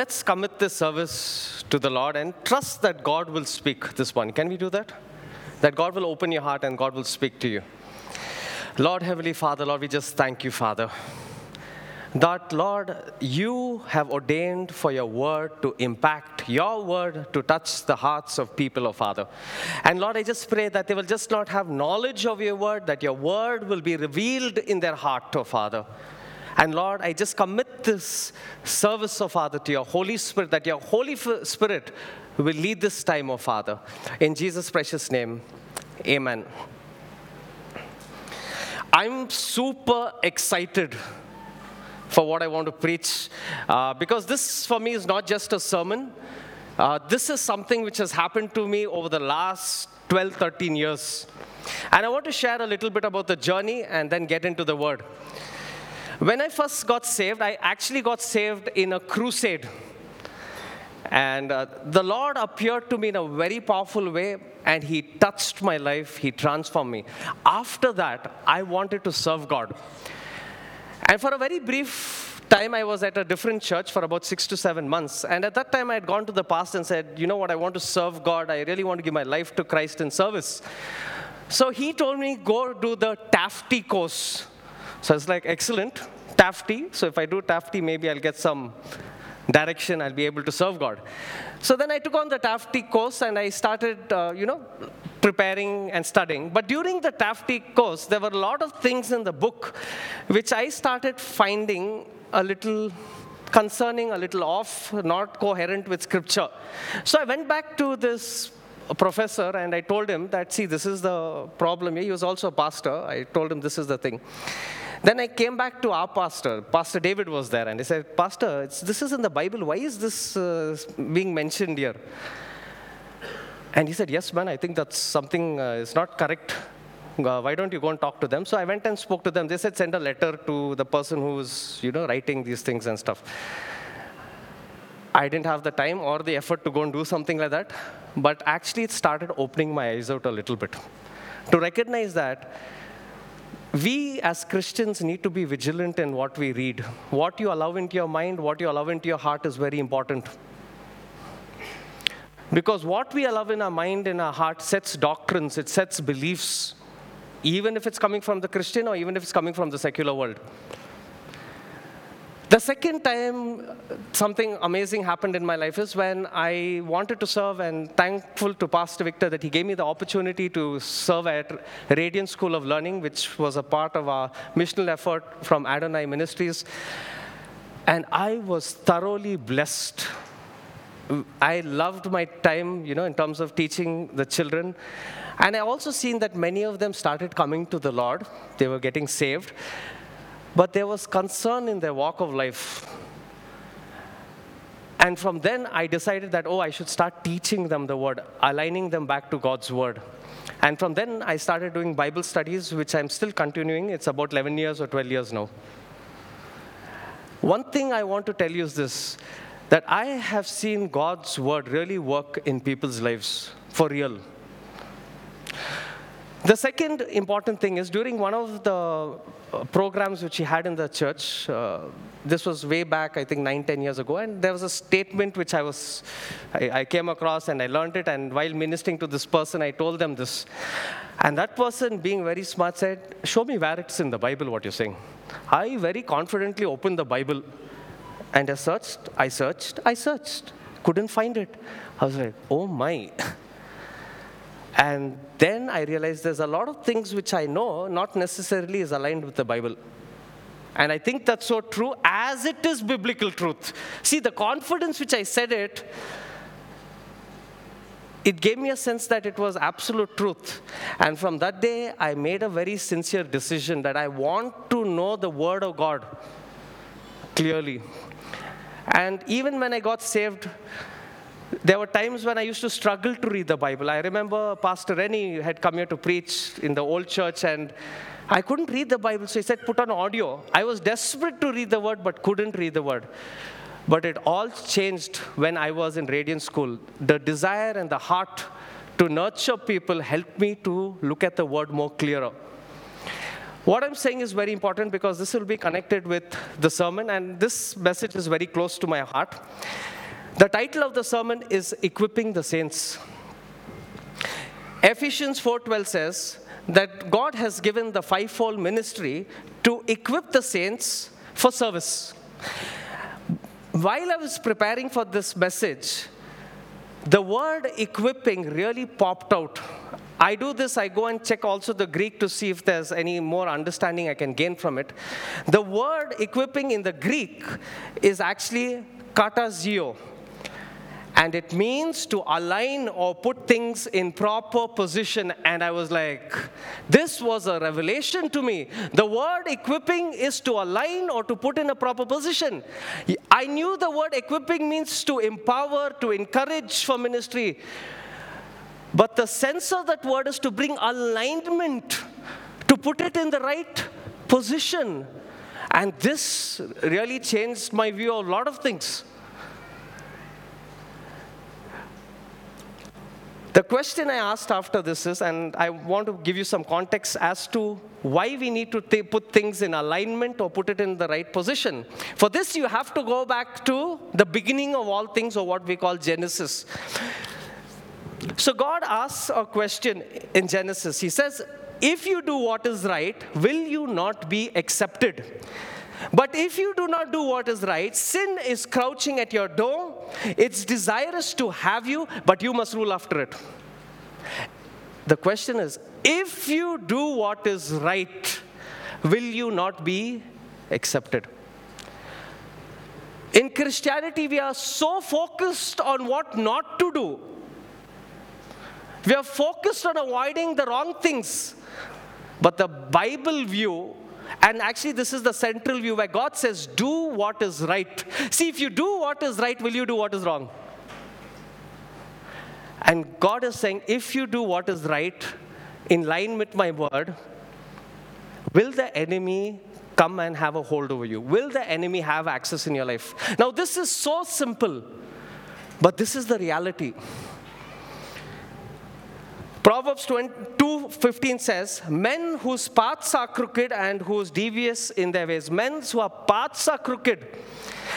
let's commit this service to the Lord and trust that God will speak this one. Can we do that? That God will open your heart and God will speak to you. Lord, Heavenly Father, Lord, we just thank you, Father. That, Lord, you have ordained for your word to impact, your word to touch the hearts of people, oh Father. And Lord, I just pray that they will just not have knowledge of your word, that your word will be revealed in their heart, oh Father. And Lord, I just commit this service, oh Father, to your Holy Spirit, that your Holy Spirit will lead this time, oh Father. In Jesus' precious name, amen. I'm super excited for what I want to preach uh, because this, for me, is not just a sermon. Uh, this is something which has happened to me over the last 12, 13 years. And I want to share a little bit about the journey and then get into the word. When I first got saved, I actually got saved in a crusade. And uh, the Lord appeared to me in a very powerful way, and He touched my life, He transformed me. After that, I wanted to serve God. And for a very brief time, I was at a different church for about six to seven months. And at that time, I had gone to the pastor and said, You know what, I want to serve God. I really want to give my life to Christ in service. So he told me, Go do the TAFT course. So I was like, Excellent, TAFT. So if I do TAFT, maybe I'll get some direction, I'll be able to serve God. So then I took on the TAFT course and I started, uh, you know, preparing and studying. But during the TAFT course, there were a lot of things in the book which I started finding a little concerning, a little off, not coherent with scripture. So I went back to this professor and I told him that, see, this is the problem He was also a pastor. I told him this is the thing. Then I came back to our pastor. Pastor David was there, and he said, Pastor, this is in the Bible. Why is this uh, being mentioned here? And he said, Yes, man, I think that's something uh, is not correct. Uh, why don't you go and talk to them? So I went and spoke to them. They said, Send a letter to the person who's, you know, writing these things and stuff. I didn't have the time or the effort to go and do something like that. But actually, it started opening my eyes out a little bit to recognize that we as Christians need to be vigilant in what we read. What you allow into your mind, what you allow into your heart is very important. Because what we allow in our mind and our heart sets doctrines, it sets beliefs, even if it's coming from the Christian or even if it's coming from the secular world. The second time something amazing happened in my life is when I wanted to serve, and thankful to Pastor Victor that he gave me the opportunity to serve at Radiant School of Learning, which was a part of our missional effort from Adonai Ministries. And I was thoroughly blessed. I loved my time, you know, in terms of teaching the children. And I also seen that many of them started coming to the Lord. They were getting saved. But there was concern in their walk of life. And from then, I decided that, oh, I should start teaching them the word, aligning them back to God's word. And from then, I started doing Bible studies, which I'm still continuing. It's about 11 years or 12 years now. One thing I want to tell you is this that I have seen God's word really work in people's lives for real. The second important thing is during one of the programs which he had in the church, uh, this was way back, I think nine, ten years ago, and there was a statement which I was, I, I came across and I learned it, and while ministering to this person, I told them this. And that person, being very smart, said, Show me where it's in the Bible what you're saying. I very confidently opened the Bible and I searched, I searched, I searched. Couldn't find it. I was like, Oh my. And then I realized there's a lot of things which I know not necessarily is aligned with the Bible. And I think that's so true as it is biblical truth. See, the confidence which I said it, it gave me a sense that it was absolute truth. And from that day, I made a very sincere decision that I want to know the Word of God clearly. And even when I got saved, there were times when I used to struggle to read the Bible. I remember Pastor Rennie had come here to preach in the old church, and I couldn't read the Bible, so he said, Put on audio. I was desperate to read the word, but couldn't read the word. But it all changed when I was in Radiant School. The desire and the heart to nurture people helped me to look at the word more clearer. What I'm saying is very important because this will be connected with the sermon, and this message is very close to my heart. The title of the sermon is Equipping the Saints. Ephesians 4:12 says that God has given the fivefold ministry to equip the saints for service. While I was preparing for this message, the word equipping really popped out. I do this, I go and check also the Greek to see if there's any more understanding I can gain from it. The word equipping in the Greek is actually katartizo and it means to align or put things in proper position. And i was like this was a revelation to me. The word equipping is to align or to put in a proper position. I knew the word equipping means to empower to encourage for ministry. But the sense of that word is to bring alignment to put it in the right position. And this really changed my view of a lot of things The question I asked after this is, and I want to give you some context as to why we need to put things in alignment or put it in the right position. For this, you have to go back to the beginning of all things, or what we call Genesis. So, God asks a question in Genesis. He says, If you do what is right, will you not be accepted? But if you do not do what is right, sin is crouching at your door. It's desirous to have you, but you must rule after it. The question is if you do what is right, will you not be accepted? In Christianity, we are so focused on what not to do. We are focused on avoiding the wrong things. But the Bible view and actually, this is the central view where God says, Do what is right. See, if you do what is right, will you do what is wrong? And God is saying, If you do what is right, in line with my word, will the enemy come and have a hold over you? Will the enemy have access in your life? Now, this is so simple, but this is the reality. Proverbs 2:15 says, "Men whose paths are crooked and whose devious in their ways, men whose paths are crooked."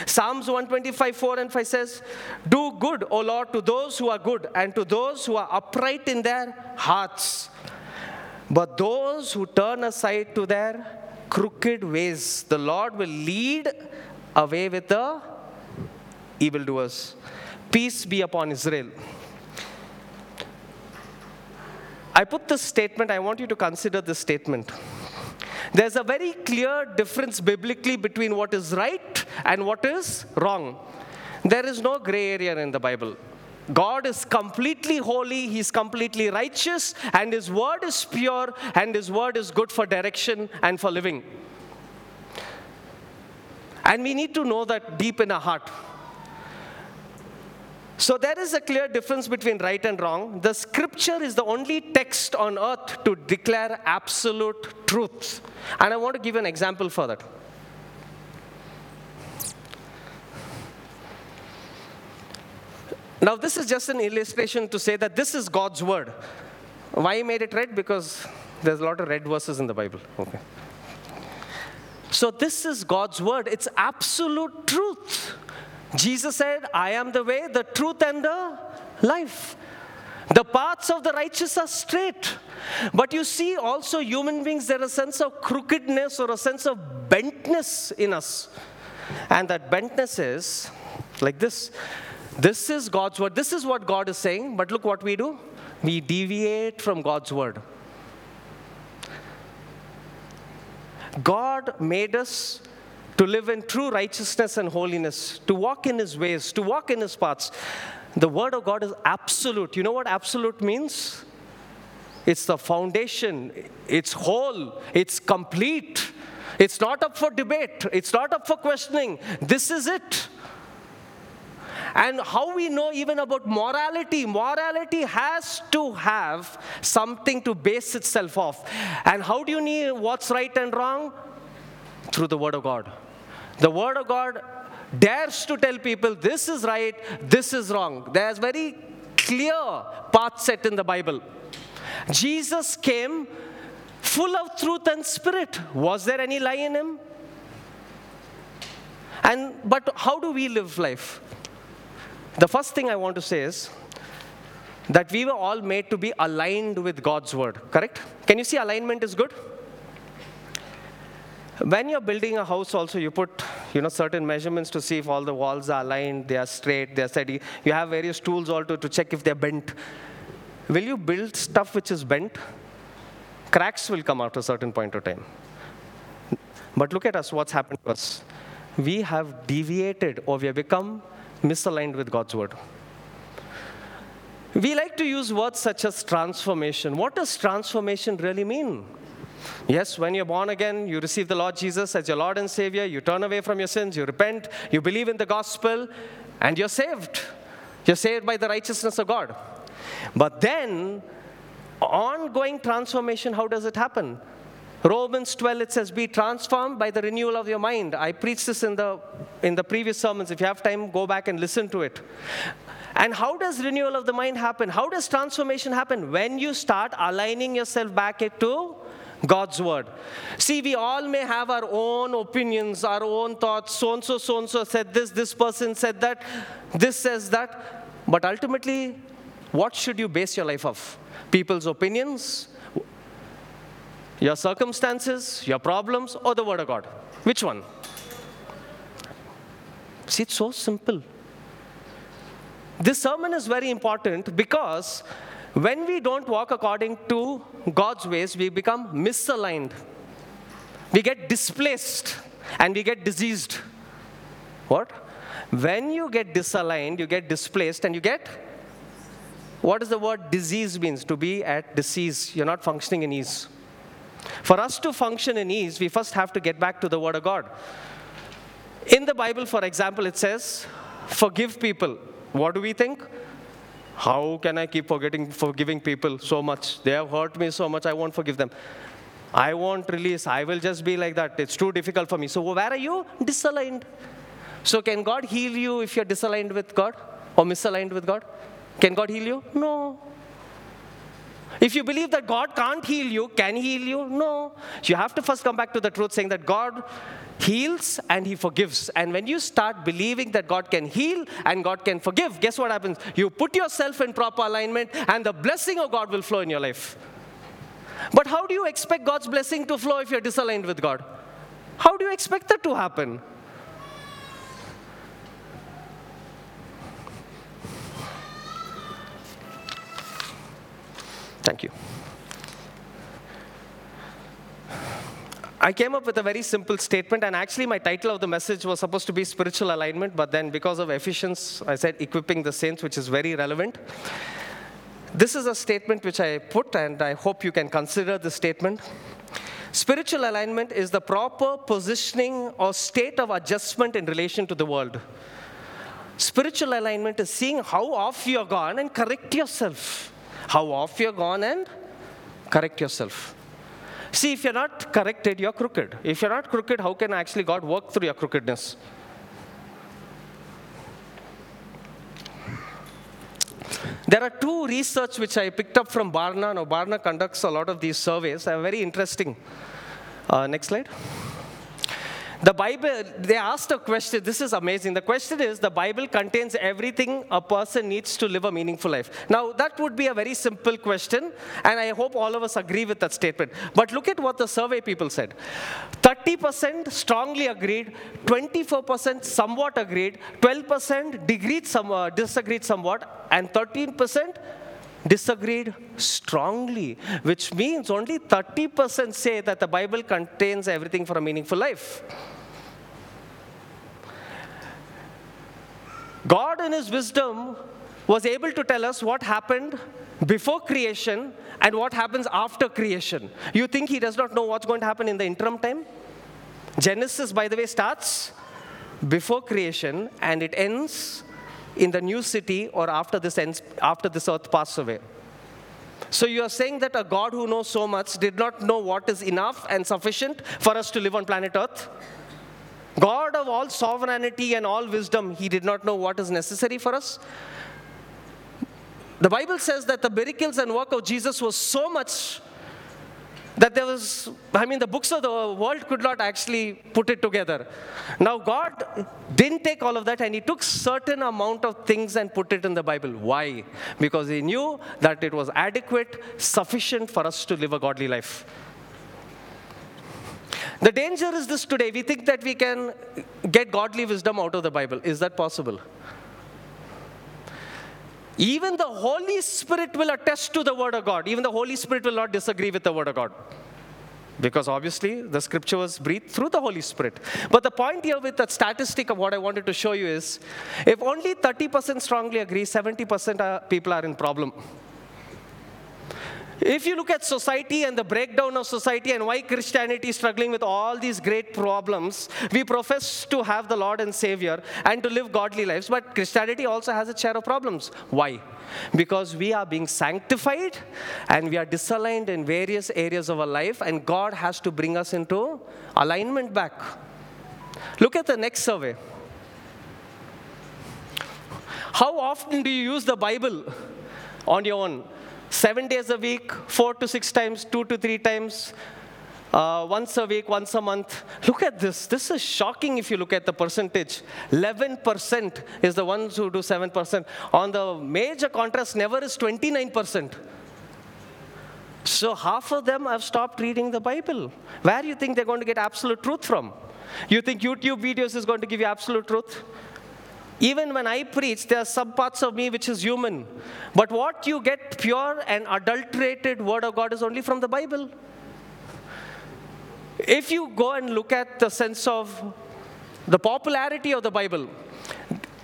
Psalms 125, 4 and 5 says, Do good, O Lord, to those who are good and to those who are upright in their hearts. But those who turn aside to their crooked ways, the Lord will lead away with the evildoers. Peace be upon Israel. I put this statement, I want you to consider this statement. There's a very clear difference biblically between what is right and what is wrong. There is no gray area in the Bible. God is completely holy, He's completely righteous, and His word is pure, and His word is good for direction and for living. And we need to know that deep in our heart. So there is a clear difference between right and wrong. The scripture is the only text on earth to declare absolute truth. And I want to give an example for that. Now, this is just an illustration to say that this is God's word. Why I made it red? Because there's a lot of red verses in the Bible. Okay. So, this is God's word. It's absolute truth. Jesus said, I am the way, the truth, and the life. The paths of the righteous are straight. But you see, also, human beings, there is a sense of crookedness or a sense of bentness in us. And that bentness is like this this is God's word. This is what God is saying. But look what we do we deviate from God's word. God made us to live in true righteousness and holiness, to walk in His ways, to walk in His paths. The Word of God is absolute. You know what absolute means? It's the foundation, it's whole, it's complete. It's not up for debate, it's not up for questioning. This is it. And how we know even about morality, morality has to have something to base itself off. And how do you know what's right and wrong? Through the Word of God. The Word of God dares to tell people this is right, this is wrong. There's very clear path set in the Bible. Jesus came full of truth and spirit. Was there any lie in him? And but how do we live life? The first thing I want to say is that we were all made to be aligned with God's word, correct? Can you see alignment is good? When you're building a house, also you put you know certain measurements to see if all the walls are aligned, they are straight, they are steady. You have various tools also to check if they're bent. Will you build stuff which is bent? Cracks will come after a certain point of time. But look at us, what's happened to us. We have deviated or we have become misaligned with God's word. We like to use words such as transformation. What does transformation really mean? Yes, when you're born again, you receive the Lord Jesus as your Lord and Savior, you turn away from your sins, you repent, you believe in the gospel, and you're saved. You're saved by the righteousness of God. But then, ongoing transformation, how does it happen? Romans 12, it says, Be transformed by the renewal of your mind. I preached this in the, in the previous sermons. If you have time, go back and listen to it. And how does renewal of the mind happen? How does transformation happen? When you start aligning yourself back to God's word. See, we all may have our own opinions, our own thoughts. So and so, so and so said this, this person said that, this says that. But ultimately, what should you base your life off? People's opinions, your circumstances, your problems, or the Word of God? Which one? See, it's so simple. This sermon is very important because when we don't walk according to God's ways, we become misaligned. We get displaced and we get diseased. What? When you get disaligned, you get displaced and you get what does the word disease means? To be at disease. You're not functioning in ease. For us to function in ease, we first have to get back to the Word of God. In the Bible, for example, it says, forgive people. What do we think? How can I keep forgetting, forgiving people so much? They have hurt me so much, I won't forgive them. I won't release. I will just be like that. It's too difficult for me. So, where are you? Disaligned. So, can God heal you if you're disaligned with God or misaligned with God? Can God heal you? No. If you believe that God can't heal you, can He heal you? No. You have to first come back to the truth saying that God heals and He forgives. And when you start believing that God can heal and God can forgive, guess what happens? You put yourself in proper alignment and the blessing of God will flow in your life. But how do you expect God's blessing to flow if you're disaligned with God? How do you expect that to happen? Thank you. I came up with a very simple statement, and actually, my title of the message was supposed to be spiritual alignment, but then because of Ephesians, I said equipping the saints, which is very relevant. This is a statement which I put, and I hope you can consider the statement. Spiritual alignment is the proper positioning or state of adjustment in relation to the world. Spiritual alignment is seeing how off you're gone and correct yourself how off you're gone and correct yourself. See, if you're not corrected, you're crooked. If you're not crooked, how can actually God work through your crookedness? There are two research which I picked up from Barna. Now, Barna conducts a lot of these surveys. They're very interesting. Uh, next slide. The Bible, they asked a question. This is amazing. The question is the Bible contains everything a person needs to live a meaningful life. Now, that would be a very simple question, and I hope all of us agree with that statement. But look at what the survey people said 30% strongly agreed, 24% somewhat agreed, 12% disagreed, some, uh, disagreed somewhat, and 13% disagreed strongly, which means only 30% say that the Bible contains everything for a meaningful life. God, in His wisdom, was able to tell us what happened before creation and what happens after creation. You think He does not know what's going to happen in the interim time? Genesis, by the way, starts before creation and it ends in the new city or after this, ends, after this earth passes away. So you are saying that a God who knows so much did not know what is enough and sufficient for us to live on planet earth? God of all sovereignty and all wisdom, he did not know what is necessary for us. The Bible says that the miracles and work of Jesus was so much that there was, I mean, the books of the world could not actually put it together. Now, God didn't take all of that and He took certain amount of things and put it in the Bible. Why? Because He knew that it was adequate, sufficient for us to live a godly life. The danger is this today. We think that we can get godly wisdom out of the Bible. Is that possible? Even the Holy Spirit will attest to the Word of God. Even the Holy Spirit will not disagree with the Word of God. Because obviously the scripture was breathed through the Holy Spirit. But the point here with that statistic of what I wanted to show you is if only 30% strongly agree, 70% people are in problem. If you look at society and the breakdown of society and why Christianity is struggling with all these great problems, we profess to have the Lord and Savior and to live godly lives, but Christianity also has a share of problems. Why? Because we are being sanctified and we are disaligned in various areas of our life, and God has to bring us into alignment back. Look at the next survey. How often do you use the Bible on your own? Seven days a week, four to six times, two to three times, uh, once a week, once a month. Look at this. This is shocking if you look at the percentage. 11% is the ones who do 7%. On the major contrast, never is 29%. So half of them have stopped reading the Bible. Where do you think they're going to get absolute truth from? You think YouTube videos is going to give you absolute truth? Even when I preach, there are some parts of me which is human. But what you get pure and adulterated word of God is only from the Bible. If you go and look at the sense of the popularity of the Bible,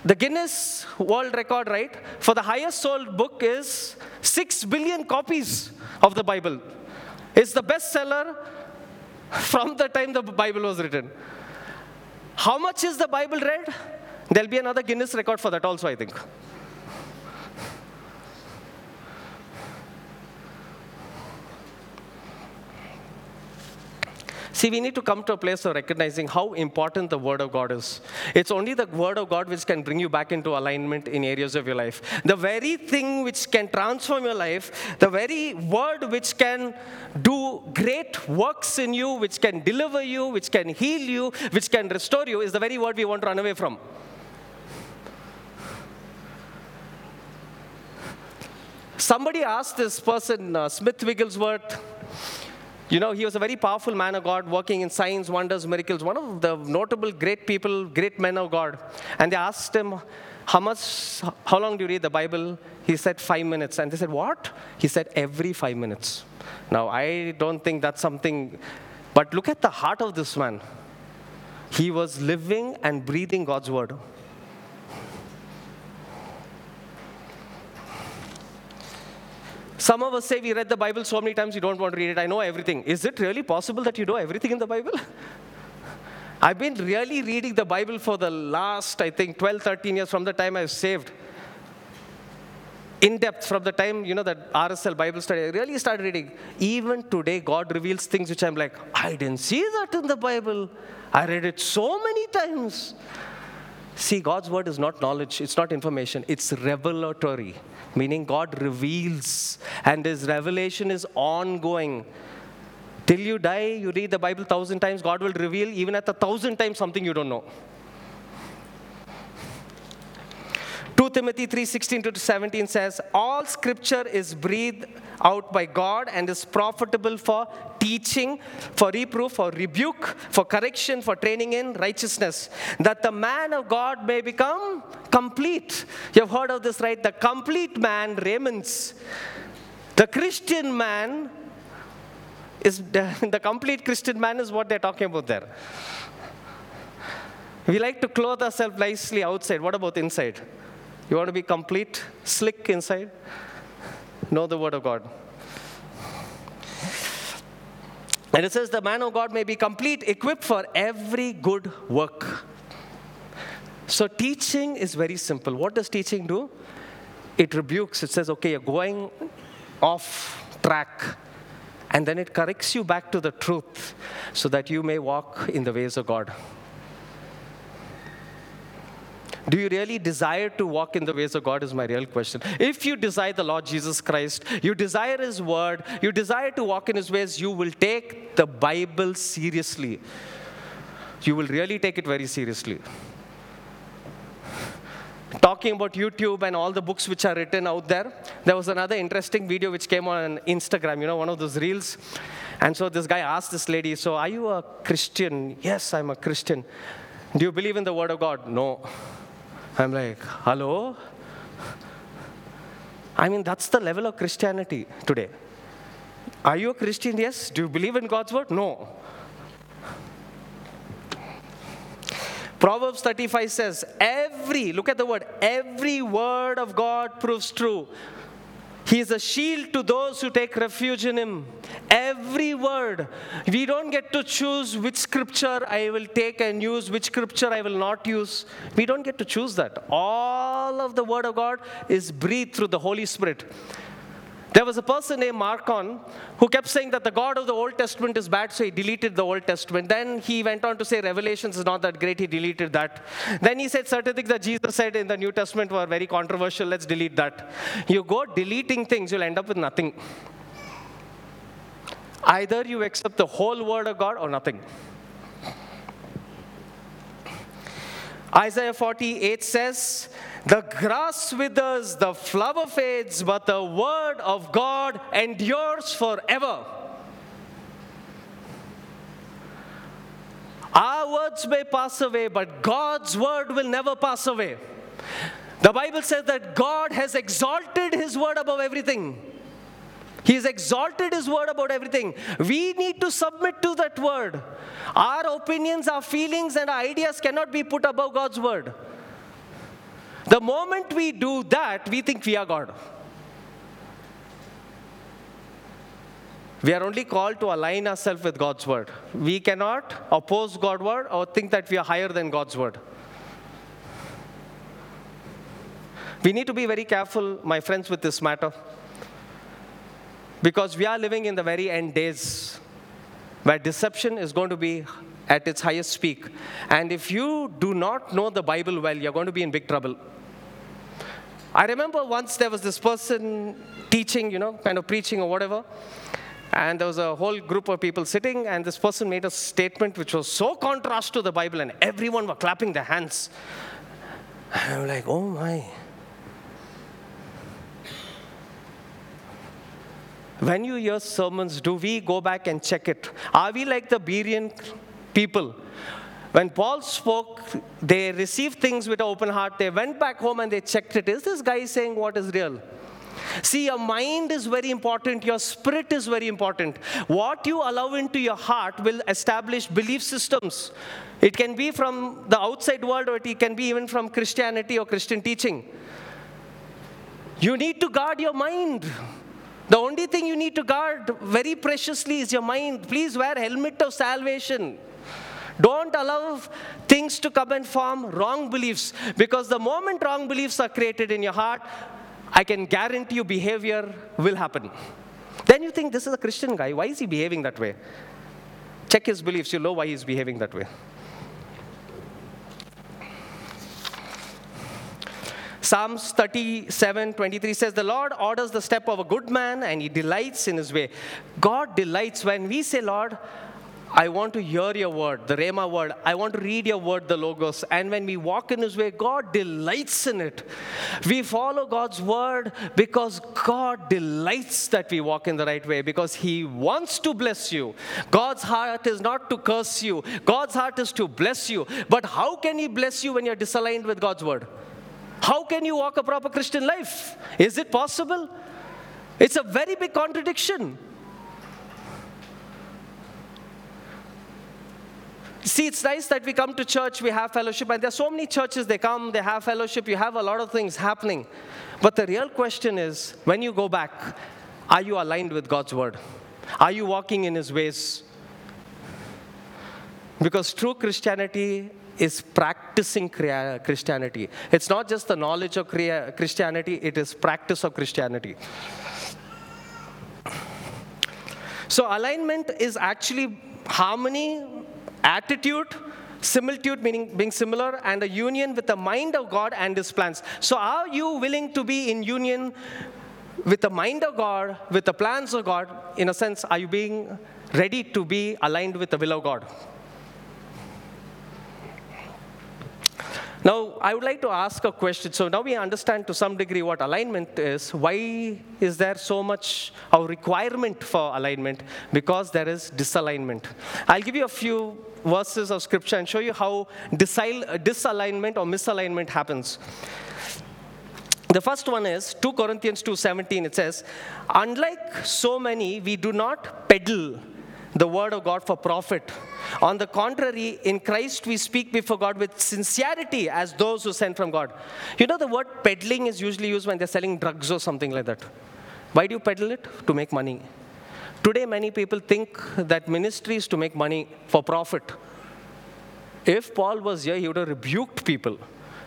the Guinness World Record, right, for the highest sold book is 6 billion copies of the Bible. It's the bestseller from the time the Bible was written. How much is the Bible read? There'll be another Guinness record for that also, I think. See, we need to come to a place of recognizing how important the Word of God is. It's only the Word of God which can bring you back into alignment in areas of your life. The very thing which can transform your life, the very Word which can do great works in you, which can deliver you, which can heal you, which can restore you, is the very Word we want to run away from. Somebody asked this person, uh, Smith Wigglesworth, you know, he was a very powerful man of God working in signs, wonders, miracles, one of the notable great people, great men of God. And they asked him, How much, how long do you read the Bible? He said, Five minutes. And they said, What? He said, Every five minutes. Now, I don't think that's something, but look at the heart of this man. He was living and breathing God's word. Some of us say we read the Bible so many times you don't want to read it. I know everything. Is it really possible that you know everything in the Bible? I've been really reading the Bible for the last, I think, 12, 13 years from the time I was saved. In depth, from the time, you know, that RSL Bible study, I really started reading. Even today, God reveals things which I'm like, I didn't see that in the Bible. I read it so many times. See, God's word is not knowledge, it's not information, it's revelatory meaning God reveals, and His revelation is ongoing. Till you die, you read the Bible thousand times, God will reveal even at a thousand times something you don't know. 2 Timothy 3:16 to 17 says, All scripture is breathed out by God and is profitable for teaching, for reproof, for rebuke, for correction, for training in righteousness, that the man of God may become complete. You've heard of this, right? The complete man, Raymond's. The Christian man is the complete Christian man is what they're talking about there. We like to clothe ourselves nicely outside. What about inside? You want to be complete, slick inside? Know the Word of God. And it says, The man of God may be complete, equipped for every good work. So, teaching is very simple. What does teaching do? It rebukes, it says, Okay, you're going off track. And then it corrects you back to the truth so that you may walk in the ways of God. Do you really desire to walk in the ways of God? Is my real question. If you desire the Lord Jesus Christ, you desire His word, you desire to walk in His ways, you will take the Bible seriously. You will really take it very seriously talking about YouTube and all the books which are written out there, there was another interesting video which came on Instagram, you know, one of those reels. And so this guy asked this lady, So, are you a Christian? Yes, I'm a Christian. Do you believe in the Word of God? No. I'm like, Hello? I mean, that's the level of Christianity today. Are you a Christian? Yes. Do you believe in God's Word? No. Proverbs 35 says, every, look at the word, every word of God proves true. He is a shield to those who take refuge in Him. Every word. We don't get to choose which scripture I will take and use, which scripture I will not use. We don't get to choose that. All of the Word of God is breathed through the Holy Spirit. There was a person named Marcion who kept saying that the God of the Old Testament is bad, so he deleted the Old Testament. Then he went on to say Revelations is not that great, he deleted that. Then he said certain things that Jesus said in the New Testament were very controversial, let's delete that. You go deleting things, you'll end up with nothing. Either you accept the whole Word of God or nothing. Isaiah 48 says, The grass withers, the flower fades, but the word of God endures forever. Our words may pass away, but God's word will never pass away. The Bible says that God has exalted his word above everything. He has exalted His word about everything. We need to submit to that word. Our opinions, our feelings, and our ideas cannot be put above God's word. The moment we do that, we think we are God. We are only called to align ourselves with God's word. We cannot oppose God's word or think that we are higher than God's word. We need to be very careful, my friends, with this matter. Because we are living in the very end days where deception is going to be at its highest peak. And if you do not know the Bible well, you're going to be in big trouble. I remember once there was this person teaching, you know, kind of preaching or whatever, and there was a whole group of people sitting, and this person made a statement which was so contrast to the Bible, and everyone were clapping their hands. I'm like, oh my. When you hear sermons, do we go back and check it? Are we like the Berean people? When Paul spoke, they received things with an open heart. They went back home and they checked it. Is this guy saying what is real? See, your mind is very important, your spirit is very important. What you allow into your heart will establish belief systems. It can be from the outside world, or it can be even from Christianity or Christian teaching. You need to guard your mind. The only thing you need to guard very preciously is your mind. Please wear helmet of salvation. Don't allow things to come and form wrong beliefs because the moment wrong beliefs are created in your heart, I can guarantee you behavior will happen. Then you think this is a Christian guy. Why is he behaving that way? Check his beliefs. You'll know why he's behaving that way. Psalms 37 23 says, The Lord orders the step of a good man and he delights in his way. God delights when we say, Lord, I want to hear your word, the Rhema word. I want to read your word, the Logos. And when we walk in his way, God delights in it. We follow God's word because God delights that we walk in the right way, because he wants to bless you. God's heart is not to curse you, God's heart is to bless you. But how can he bless you when you're disaligned with God's word? How can you walk a proper Christian life? Is it possible? It's a very big contradiction. See, it's nice that we come to church, we have fellowship, and there's so many churches, they come, they have fellowship, you have a lot of things happening. But the real question is when you go back, are you aligned with God's word? Are you walking in His ways? Because true Christianity is practicing Christianity. It's not just the knowledge of Christianity, it is practice of Christianity. So, alignment is actually harmony, attitude, similitude meaning being similar, and a union with the mind of God and His plans. So, are you willing to be in union with the mind of God, with the plans of God? In a sense, are you being ready to be aligned with the will of God? Now, I would like to ask a question. So now we understand to some degree what alignment is. Why is there so much of requirement for alignment? Because there is disalignment. I'll give you a few verses of scripture and show you how disalignment or misalignment happens. The first one is 2 Corinthians 2:17 it says, "Unlike so many, we do not peddle the word of God for profit. On the contrary, in Christ we speak before God with sincerity as those who sent from God. You know, the word peddling is usually used when they're selling drugs or something like that. Why do you peddle it? To make money. Today, many people think that ministry is to make money for profit. If Paul was here, he would have rebuked people.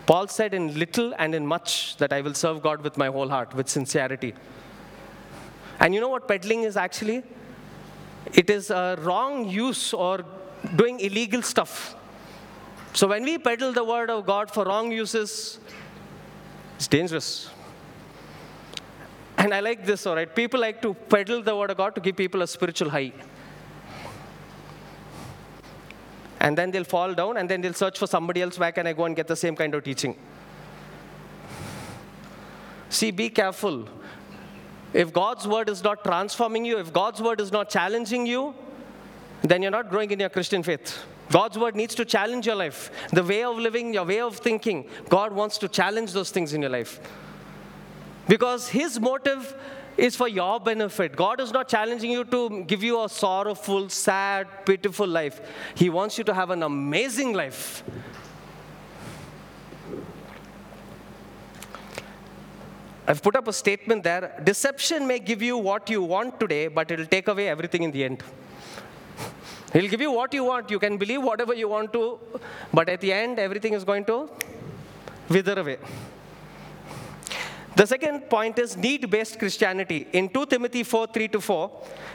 Paul said, In little and in much, that I will serve God with my whole heart, with sincerity. And you know what peddling is actually? It is a wrong use or doing illegal stuff. So when we peddle the word of God for wrong uses, it's dangerous. And I like this, all right? People like to peddle the word of God to give people a spiritual high. And then they'll fall down and then they'll search for somebody else. Where can I go and get the same kind of teaching? See, be careful if God's word is not transforming you, if God's word is not challenging you, then you're not growing in your Christian faith. God's word needs to challenge your life. The way of living, your way of thinking, God wants to challenge those things in your life. Because His motive is for your benefit. God is not challenging you to give you a sorrowful, sad, pitiful life. He wants you to have an amazing life. I've put up a statement there deception may give you what you want today, but it'll take away everything in the end. He'll give you what you want. You can believe whatever you want to, but at the end, everything is going to wither away. The second point is need based Christianity. In 2 Timothy 4 3 to 4,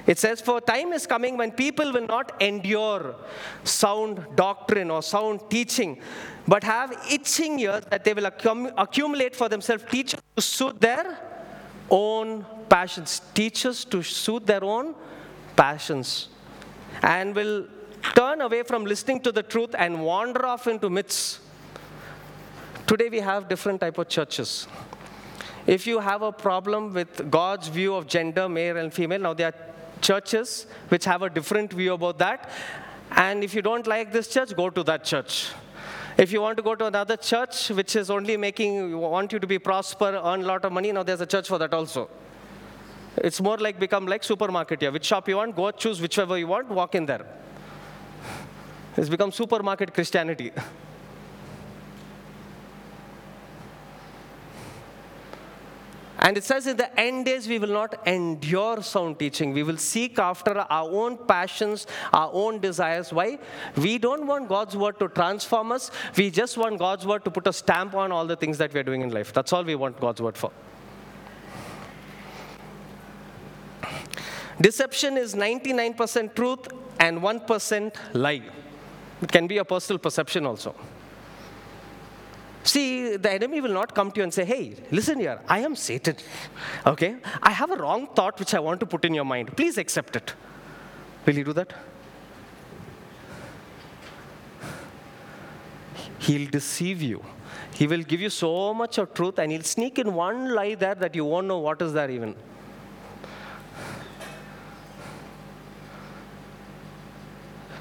it says, For time is coming when people will not endure sound doctrine or sound teaching, but have itching ears that they will accum- accumulate for themselves teachers to suit their own passions. Teachers to suit their own passions. And will turn away from listening to the truth and wander off into myths. Today we have different type of churches if you have a problem with God's view of gender, male and female, now there are churches which have a different view about that. And if you don't like this church, go to that church. If you want to go to another church which is only making, want you to be prosper, earn a lot of money, now there's a church for that also. It's more like become like supermarket here. Which shop you want, go choose whichever you want, walk in there. It's become supermarket Christianity. And it says in the end days, we will not endure sound teaching. We will seek after our own passions, our own desires. Why? We don't want God's word to transform us. We just want God's word to put a stamp on all the things that we're doing in life. That's all we want God's word for. Deception is 99% truth and 1% lie. It can be a personal perception also. See, the enemy will not come to you and say, hey, listen here, I am Satan. Okay? I have a wrong thought which I want to put in your mind. Please accept it. Will he do that? He'll deceive you. He will give you so much of truth and he'll sneak in one lie there that you won't know what is there even.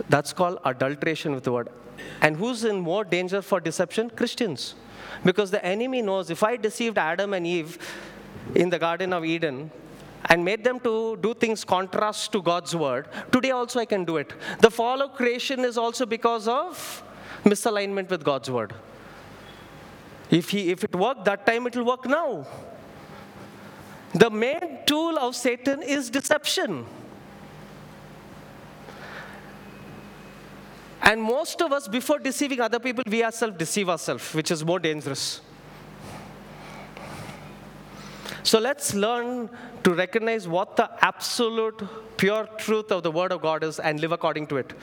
That's called adulteration with the word. And who's in more danger for deception? Christians. Because the enemy knows if I deceived Adam and Eve in the Garden of Eden, and made them to do things contrast to God's word. Today also I can do it. The fall of creation is also because of misalignment with God's word. If, he, if it worked that time, it will work now. The main tool of Satan is deception. And most of us, before deceiving other people, we ourselves deceive ourselves, which is more dangerous. So let's learn to recognize what the absolute pure truth of the Word of God is and live according to it.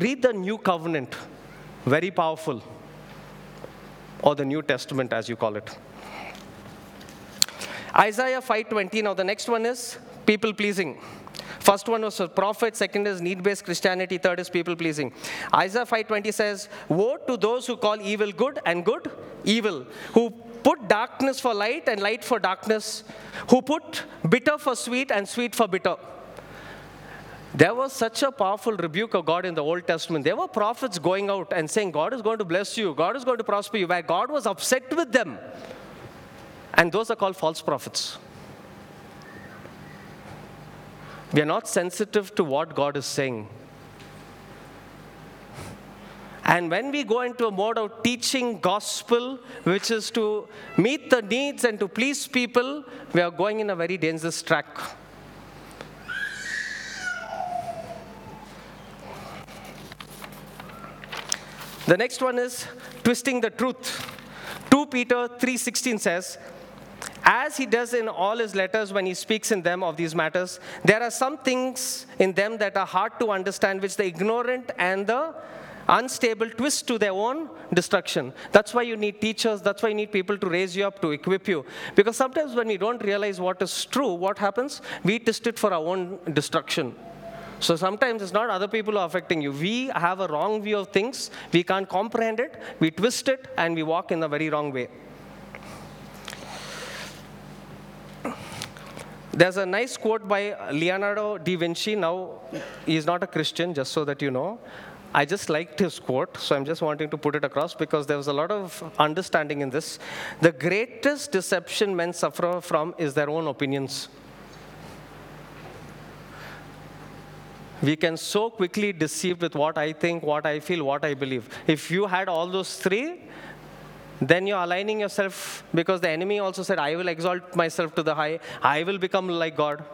Read the New Covenant. Very powerful. Or the New Testament, as you call it. Isaiah 5:20. Now the next one is people pleasing. First one was prophet, second is need-based Christianity, third is people pleasing. Isaiah 5:20 says, "Woe to those who call evil good and good evil, who put darkness for light and light for darkness, who put bitter for sweet and sweet for bitter." There was such a powerful rebuke of God in the Old Testament. There were prophets going out and saying, God is going to bless you, God is going to prosper you, where God was upset with them. And those are called false prophets. We are not sensitive to what God is saying. And when we go into a mode of teaching gospel, which is to meet the needs and to please people, we are going in a very dangerous track. The next one is twisting the truth. 2 Peter 3:16 says, as he does in all his letters when he speaks in them of these matters, there are some things in them that are hard to understand, which the ignorant and the unstable twist to their own destruction. That's why you need teachers, that's why you need people to raise you up, to equip you. Because sometimes when we don't realize what is true, what happens? We twist it for our own destruction. So sometimes it's not other people are affecting you. We have a wrong view of things, we can't comprehend it, we twist it, and we walk in a very wrong way. There's a nice quote by Leonardo da Vinci. Now, he's not a Christian, just so that you know. I just liked his quote, so I'm just wanting to put it across because there was a lot of understanding in this. The greatest deception men suffer from is their own opinions. We can so quickly deceive with what I think, what I feel, what I believe. If you had all those three, then you're aligning yourself because the enemy also said, I will exalt myself to the high, I will become like God.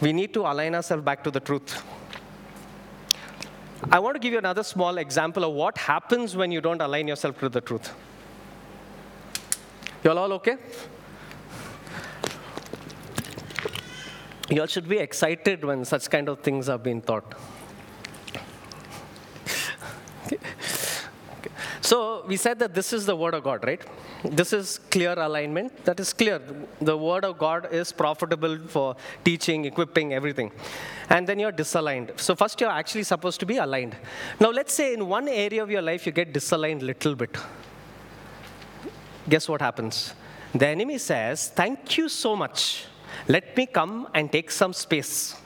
We need to align ourselves back to the truth. I want to give you another small example of what happens when you don't align yourself to the truth. You all all okay? You all should be excited when such kind of things are being taught. Okay. Okay. So we said that this is the word of God, right? This is clear alignment. That is clear. The word of God is profitable for teaching, equipping, everything. And then you're disaligned. So first you're actually supposed to be aligned. Now let's say in one area of your life you get disaligned little bit. Guess what happens? The enemy says, "Thank you so much. Let me come and take some space."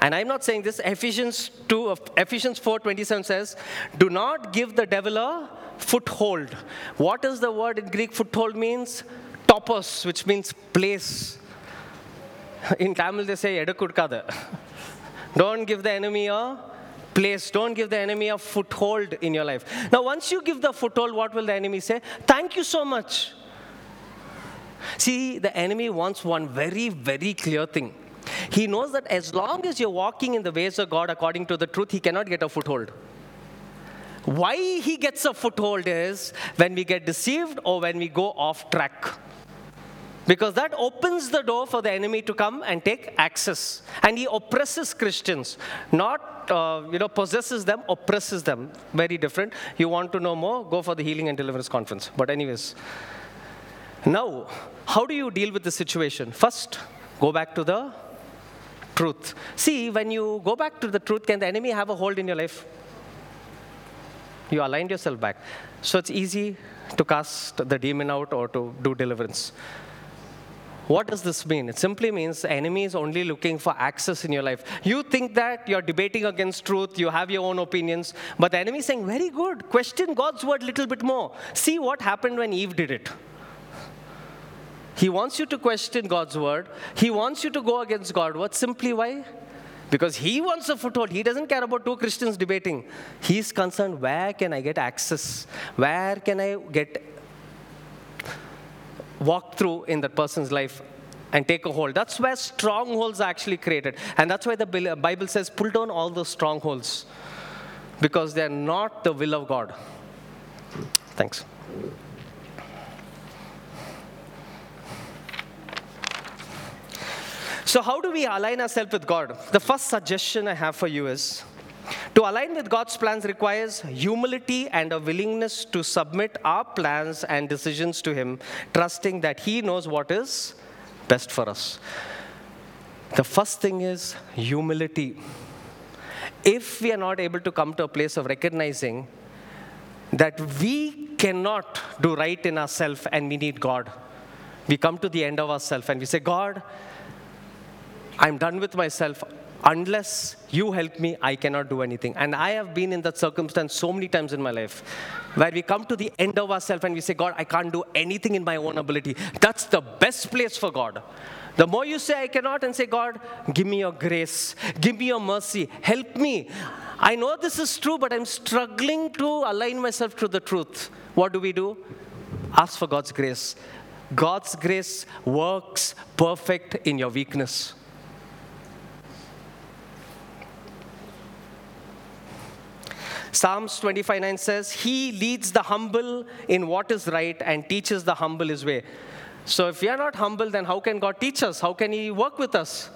And I'm not saying this. Ephesians 2, Ephesians 4:27 says, "Do not give the devil a foothold." What is the word in Greek? Foothold means topos, which means place. In Tamil they say edukudkada. Don't give the enemy a place. Don't give the enemy a foothold in your life. Now, once you give the foothold, what will the enemy say? Thank you so much. See, the enemy wants one very, very clear thing. He knows that as long as you're walking in the ways of God according to the truth, he cannot get a foothold. Why he gets a foothold is when we get deceived or when we go off track. Because that opens the door for the enemy to come and take access. And he oppresses Christians, not uh, you know, possesses them, oppresses them. Very different. You want to know more? Go for the Healing and Deliverance Conference. But, anyways, now, how do you deal with the situation? First, go back to the truth. See, when you go back to the truth, can the enemy have a hold in your life? You aligned yourself back. So it's easy to cast the demon out or to do deliverance. What does this mean? It simply means the enemy is only looking for access in your life. You think that you're debating against truth, you have your own opinions, but the enemy is saying, very good, question God's word a little bit more. See what happened when Eve did it. He wants you to question God's word. He wants you to go against God's word. Simply why? Because he wants a foothold. He doesn't care about two Christians debating. He's concerned where can I get access? Where can I get walk through in that person's life and take a hold? That's where strongholds are actually created. And that's why the Bible says, pull down all those strongholds because they're not the will of God. Thanks. So, how do we align ourselves with God? The first suggestion I have for you is to align with God's plans requires humility and a willingness to submit our plans and decisions to Him, trusting that He knows what is best for us. The first thing is humility. If we are not able to come to a place of recognizing that we cannot do right in ourselves and we need God, we come to the end of ourselves and we say, God, I'm done with myself. Unless you help me, I cannot do anything. And I have been in that circumstance so many times in my life where we come to the end of ourselves and we say, God, I can't do anything in my own ability. That's the best place for God. The more you say, I cannot, and say, God, give me your grace, give me your mercy, help me. I know this is true, but I'm struggling to align myself to the truth. What do we do? Ask for God's grace. God's grace works perfect in your weakness. Psalms 25 9 says, He leads the humble in what is right and teaches the humble his way. So if we are not humble, then how can God teach us? How can He work with us?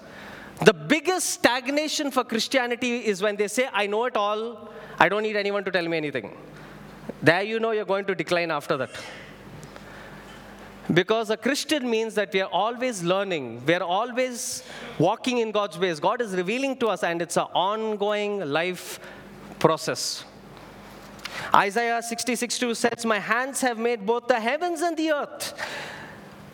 The biggest stagnation for Christianity is when they say, I know it all, I don't need anyone to tell me anything. There you know you're going to decline after that. Because a Christian means that we are always learning, we are always walking in God's ways. God is revealing to us, and it's an ongoing life process. Isaiah 66 2 says, My hands have made both the heavens and the earth.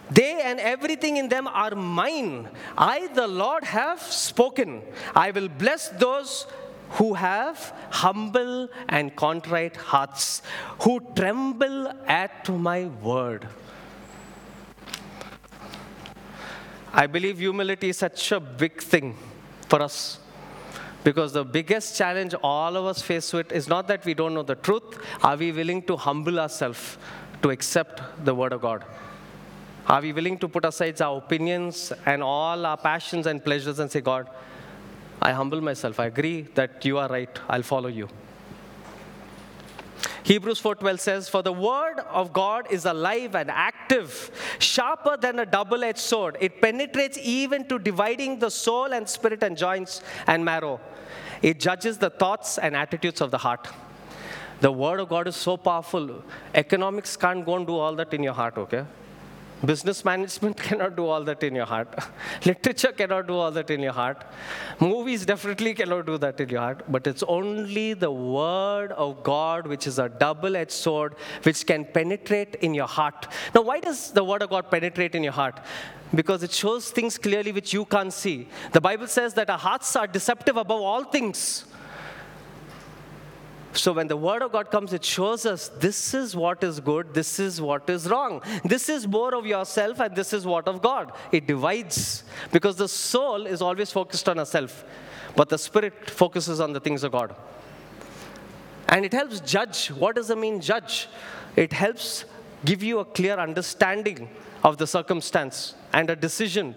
They and everything in them are mine. I, the Lord, have spoken. I will bless those who have humble and contrite hearts, who tremble at my word. I believe humility is such a big thing for us. Because the biggest challenge all of us face with is not that we don't know the truth. Are we willing to humble ourselves to accept the word of God? Are we willing to put aside our opinions and all our passions and pleasures and say, God, I humble myself. I agree that you are right. I'll follow you. Hebrews 4:12 says, "For the word of God is alive and active, sharper than a double-edged sword. It penetrates even to dividing the soul and spirit and joints and marrow. It judges the thoughts and attitudes of the heart." The word of God is so powerful. Economics can't go and do all that in your heart, okay? Business management cannot do all that in your heart. Literature cannot do all that in your heart. Movies definitely cannot do that in your heart. But it's only the Word of God, which is a double edged sword, which can penetrate in your heart. Now, why does the Word of God penetrate in your heart? Because it shows things clearly which you can't see. The Bible says that our hearts are deceptive above all things. So when the word of God comes, it shows us this is what is good, this is what is wrong. This is more of yourself, and this is what of God. It divides because the soul is always focused on herself, but the spirit focuses on the things of God. And it helps judge. What does it mean, judge? It helps give you a clear understanding of the circumstance and a decision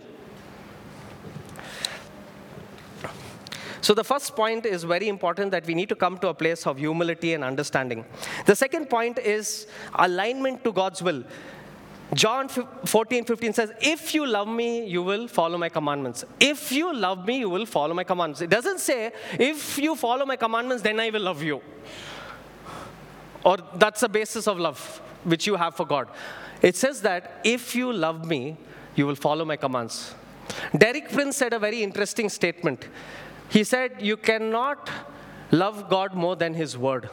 So, the first point is very important that we need to come to a place of humility and understanding. The second point is alignment to God's will. John 14, 15 says, If you love me, you will follow my commandments. If you love me, you will follow my commandments. It doesn't say, If you follow my commandments, then I will love you. Or that's the basis of love which you have for God. It says that if you love me, you will follow my commands. Derek Prince said a very interesting statement. He said, You cannot love God more than His Word,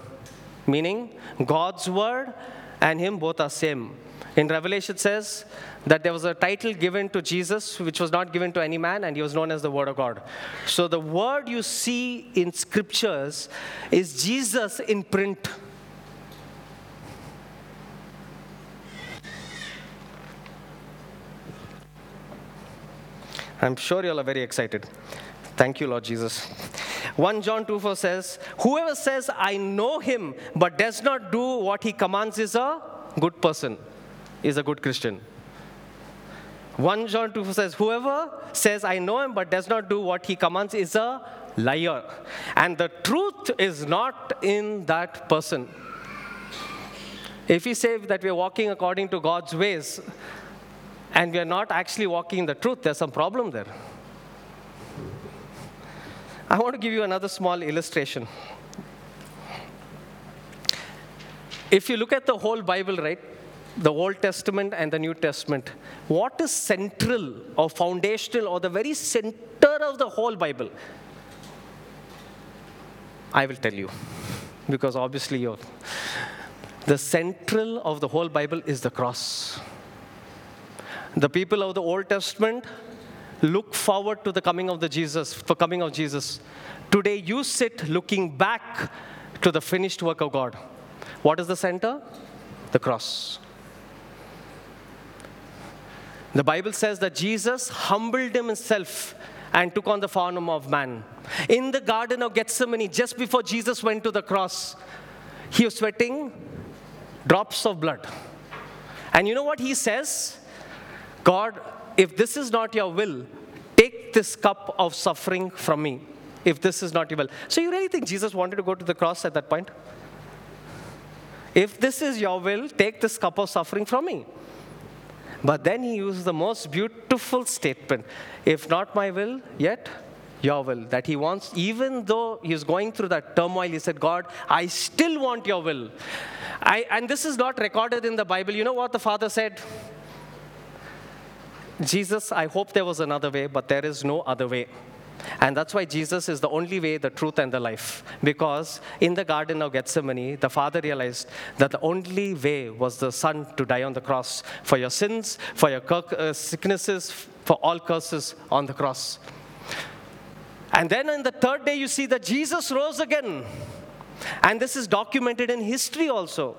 meaning God's Word and Him both are same. In Revelation says that there was a title given to Jesus which was not given to any man, and he was known as the Word of God. So the word you see in scriptures is Jesus in print. I'm sure you all are very excited. Thank you, Lord Jesus. 1 John 2 4 says, Whoever says, I know him, but does not do what he commands is a good person, is a good Christian. 1 John 2 4 says, Whoever says, I know him, but does not do what he commands is a liar. And the truth is not in that person. If we say that we are walking according to God's ways, and we are not actually walking in the truth, there's some problem there. I want to give you another small illustration. If you look at the whole Bible, right, the Old Testament and the New Testament, what is central or foundational or the very center of the whole Bible? I will tell you, because obviously you're. The central of the whole Bible is the cross. The people of the Old Testament look forward to the coming of the Jesus, for coming of Jesus. Today you sit looking back to the finished work of God. What is the center? The cross. The Bible says that Jesus humbled himself and took on the form of man. In the Garden of Gethsemane, just before Jesus went to the cross, he was sweating drops of blood. And you know what he says? God, if this is not your will, take this cup of suffering from me. If this is not your will. So, you really think Jesus wanted to go to the cross at that point? If this is your will, take this cup of suffering from me. But then he used the most beautiful statement if not my will, yet your will. That he wants, even though he's going through that turmoil, he said, God, I still want your will. I, and this is not recorded in the Bible. You know what the father said? Jesus, I hope there was another way, but there is no other way. And that's why Jesus is the only way, the truth, and the life. Because in the Garden of Gethsemane, the Father realized that the only way was the Son to die on the cross for your sins, for your uh, sicknesses, for all curses on the cross. And then in the third day, you see that Jesus rose again. And this is documented in history also.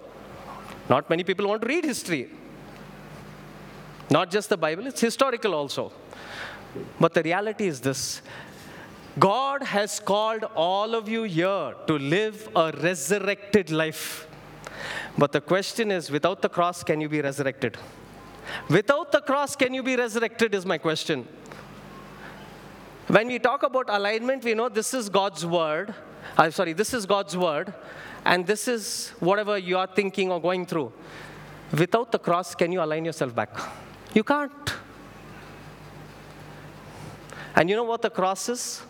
Not many people want to read history. Not just the Bible, it's historical also. But the reality is this God has called all of you here to live a resurrected life. But the question is without the cross, can you be resurrected? Without the cross, can you be resurrected? Is my question. When we talk about alignment, we know this is God's word. I'm sorry, this is God's word, and this is whatever you are thinking or going through. Without the cross, can you align yourself back? You can't. And you know what the cross is?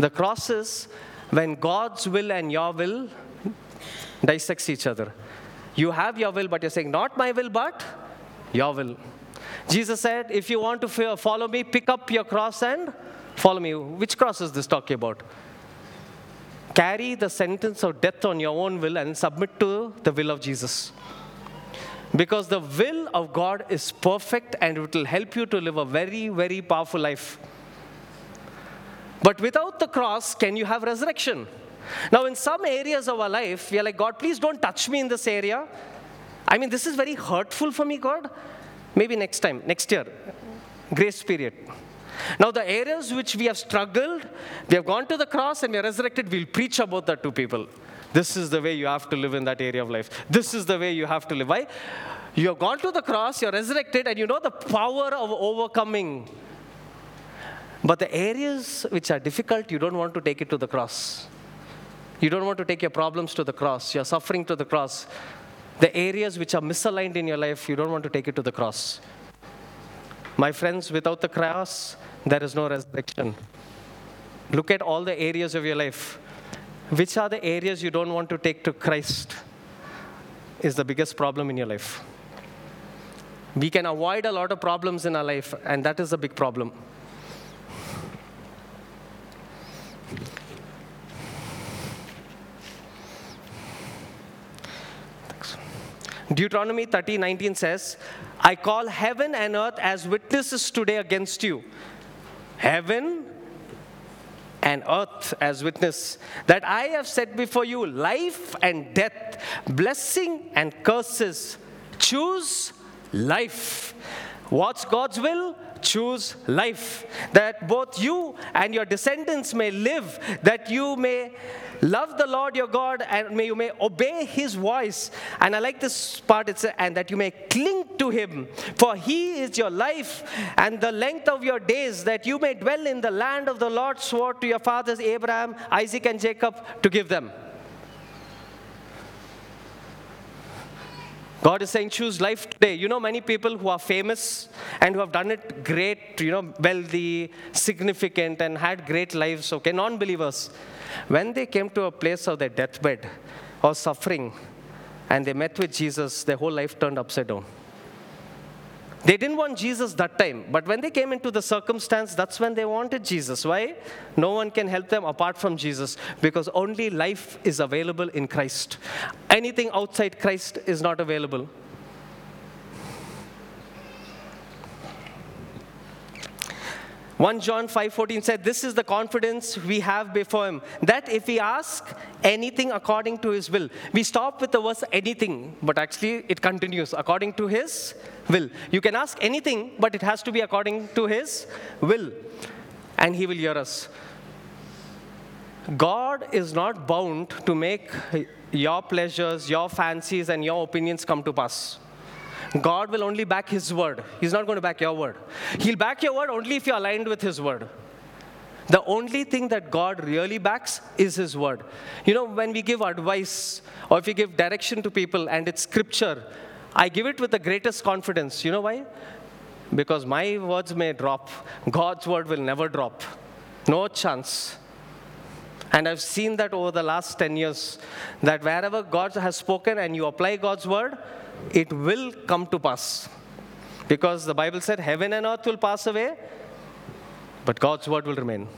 The cross is when God's will and your will dissects each other. You have your will, but you're saying, not my will, but your will. Jesus said, if you want to follow me, pick up your cross and follow me. Which cross is this talking about? Carry the sentence of death on your own will and submit to the will of Jesus. Because the will of God is perfect and it will help you to live a very, very powerful life. But without the cross, can you have resurrection? Now, in some areas of our life, we are like, God, please don't touch me in this area. I mean, this is very hurtful for me, God. Maybe next time, next year, grace period. Now, the areas which we have struggled, we have gone to the cross and we are resurrected, we'll preach about that to people. This is the way you have to live in that area of life. This is the way you have to live. Why? You have gone to the cross, you're resurrected, and you know the power of overcoming but the areas which are difficult, you don't want to take it to the cross. You don't want to take your problems to the cross, your suffering to the cross. The areas which are misaligned in your life, you don't want to take it to the cross. My friends, without the cross, there is no resurrection. Look at all the areas of your life. Which are the areas you don't want to take to Christ? Is the biggest problem in your life. We can avoid a lot of problems in our life, and that is a big problem. Deuteronomy 30 19 says, I call heaven and earth as witnesses today against you. Heaven and earth as witness that I have set before you life and death, blessing and curses. Choose life. What's God's will? Choose life. That both you and your descendants may live, that you may love the Lord your God and may you may obey his voice. And I like this part, it's and that you may cling to him, for he is your life and the length of your days, that you may dwell in the land of the Lord swore to your fathers Abraham, Isaac, and Jacob to give them. God is saying, choose life today. You know, many people who are famous and who have done it great, you know, wealthy, significant, and had great lives, okay, non believers, when they came to a place of their deathbed or suffering and they met with Jesus, their whole life turned upside down. They didn't want Jesus that time, but when they came into the circumstance, that's when they wanted Jesus. Why? No one can help them apart from Jesus because only life is available in Christ. Anything outside Christ is not available. 1 John 5:14 said this is the confidence we have before him that if we ask anything according to his will we stop with the verse anything but actually it continues according to his will you can ask anything but it has to be according to his will and he will hear us God is not bound to make your pleasures your fancies and your opinions come to pass God will only back His word. He's not going to back your word. He'll back your word only if you're aligned with His word. The only thing that God really backs is His word. You know, when we give advice or if we give direction to people and it's scripture, I give it with the greatest confidence. You know why? Because my words may drop, God's word will never drop. No chance. And I've seen that over the last 10 years that wherever God has spoken and you apply God's word, it will come to pass. Because the Bible said, Heaven and earth will pass away, but God's word will remain.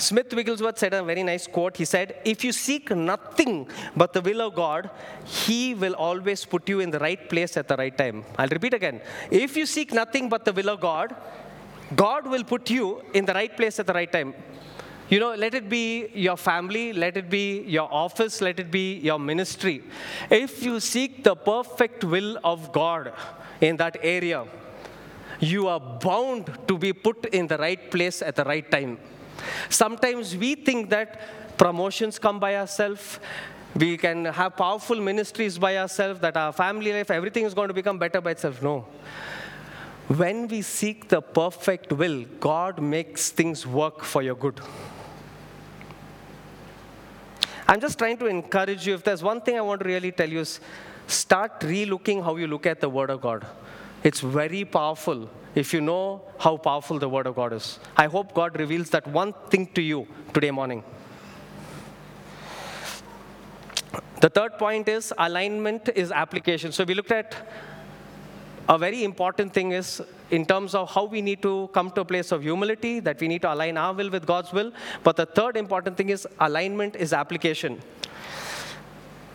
Smith Wigglesworth said a very nice quote. He said, If you seek nothing but the will of God, He will always put you in the right place at the right time. I'll repeat again. If you seek nothing but the will of God, God will put you in the right place at the right time. You know, let it be your family, let it be your office, let it be your ministry. If you seek the perfect will of God in that area, you are bound to be put in the right place at the right time. Sometimes we think that promotions come by ourselves, we can have powerful ministries by ourselves, that our family life, everything is going to become better by itself. No. When we seek the perfect will, God makes things work for your good. I'm just trying to encourage you. If there's one thing I want to really tell you is start relooking how you look at the Word of God. It's very powerful if you know how powerful the Word of God is. I hope God reveals that one thing to you today morning. The third point is alignment is application. So we looked at a very important thing is in terms of how we need to come to a place of humility, that we need to align our will with God's will. But the third important thing is alignment is application.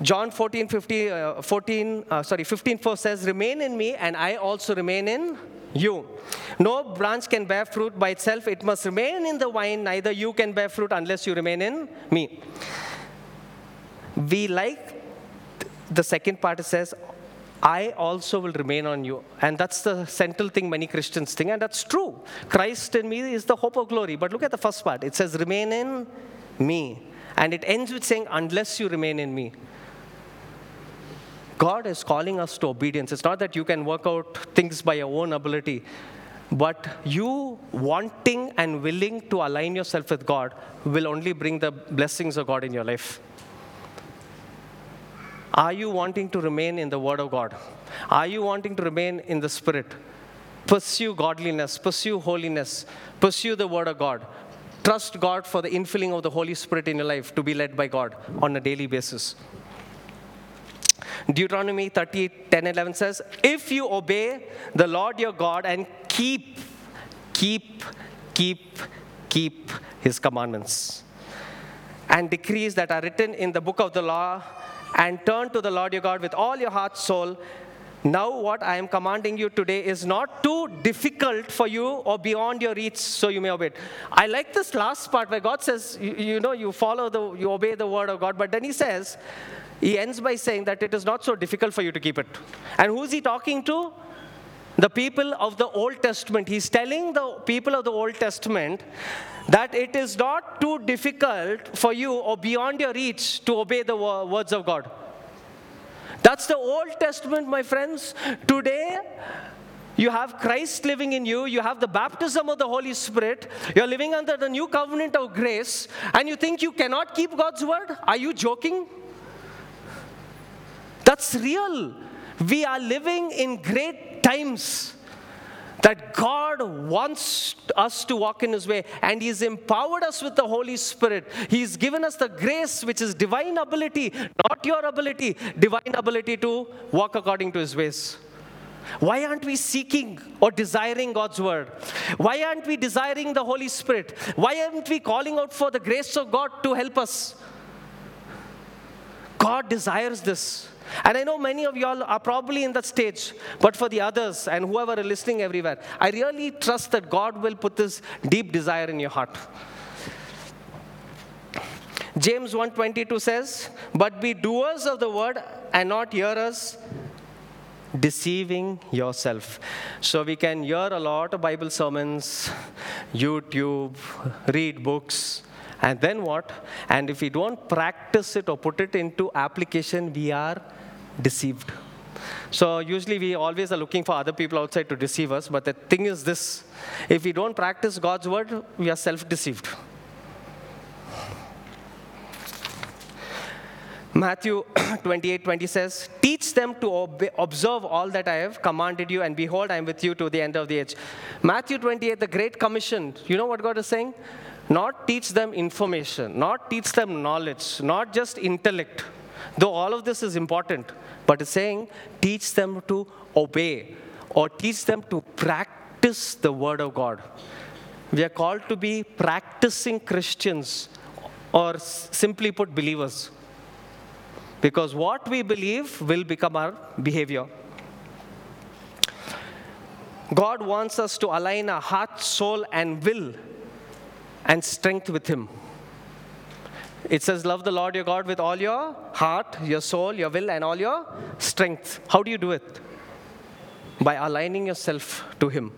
John 14, 50, uh, 14 uh, sorry, 15, 4 says, Remain in me, and I also remain in you. No branch can bear fruit by itself, it must remain in the vine. Neither you can bear fruit unless you remain in me. We like the second part, it says, I also will remain on you. And that's the central thing many Christians think, and that's true. Christ in me is the hope of glory. But look at the first part it says, remain in me. And it ends with saying, unless you remain in me. God is calling us to obedience. It's not that you can work out things by your own ability, but you wanting and willing to align yourself with God will only bring the blessings of God in your life. Are you wanting to remain in the Word of God? Are you wanting to remain in the Spirit? Pursue godliness, pursue holiness, pursue the Word of God. Trust God for the infilling of the Holy Spirit in your life to be led by God on a daily basis. Deuteronomy 30, 10, 11 says, If you obey the Lord your God and keep, keep, keep, keep his commandments and decrees that are written in the book of the law and turn to the Lord your God with all your heart, soul. Now, what I am commanding you today is not too difficult for you or beyond your reach, so you may obey it. I like this last part where God says, you, you know, you follow the, you obey the word of God, but then He says, He ends by saying that it is not so difficult for you to keep it. And who's He talking to? The people of the Old Testament. He's telling the people of the Old Testament that it is not too difficult for you or beyond your reach to obey the words of God. That's the Old Testament, my friends. Today, You have Christ living in you, you have the baptism of the Holy Spirit, you're living under the new covenant of grace, and you think you cannot keep God's word? Are you joking? That's real. We are living in great times that God wants us to walk in His way, and He's empowered us with the Holy Spirit. He's given us the grace, which is divine ability, not your ability, divine ability to walk according to His ways. Why aren't we seeking or desiring God's word? Why aren't we desiring the Holy Spirit? Why aren't we calling out for the grace of God to help us? God desires this. And I know many of y'all are probably in that stage, but for the others and whoever are listening everywhere, I really trust that God will put this deep desire in your heart. James 1:22 says, "But be doers of the word and not hearers, deceiving yourself." So we can hear a lot of Bible sermons, YouTube, read books, and then what? And if we don't practice it or put it into application, we are deceived. So usually we always are looking for other people outside to deceive us, but the thing is this if we don't practice God's word, we are self deceived. Matthew 28 20 says, Teach them to observe all that I have commanded you, and behold, I am with you to the end of the age. Matthew 28, the Great Commission, you know what God is saying? Not teach them information, not teach them knowledge, not just intellect, though all of this is important, but it's saying teach them to obey or teach them to practice the Word of God. We are called to be practicing Christians or simply put, believers. Because what we believe will become our behavior. God wants us to align our heart, soul, and will and strength with Him. It says, Love the Lord your God with all your heart, your soul, your will, and all your strength. How do you do it? By aligning yourself to Him.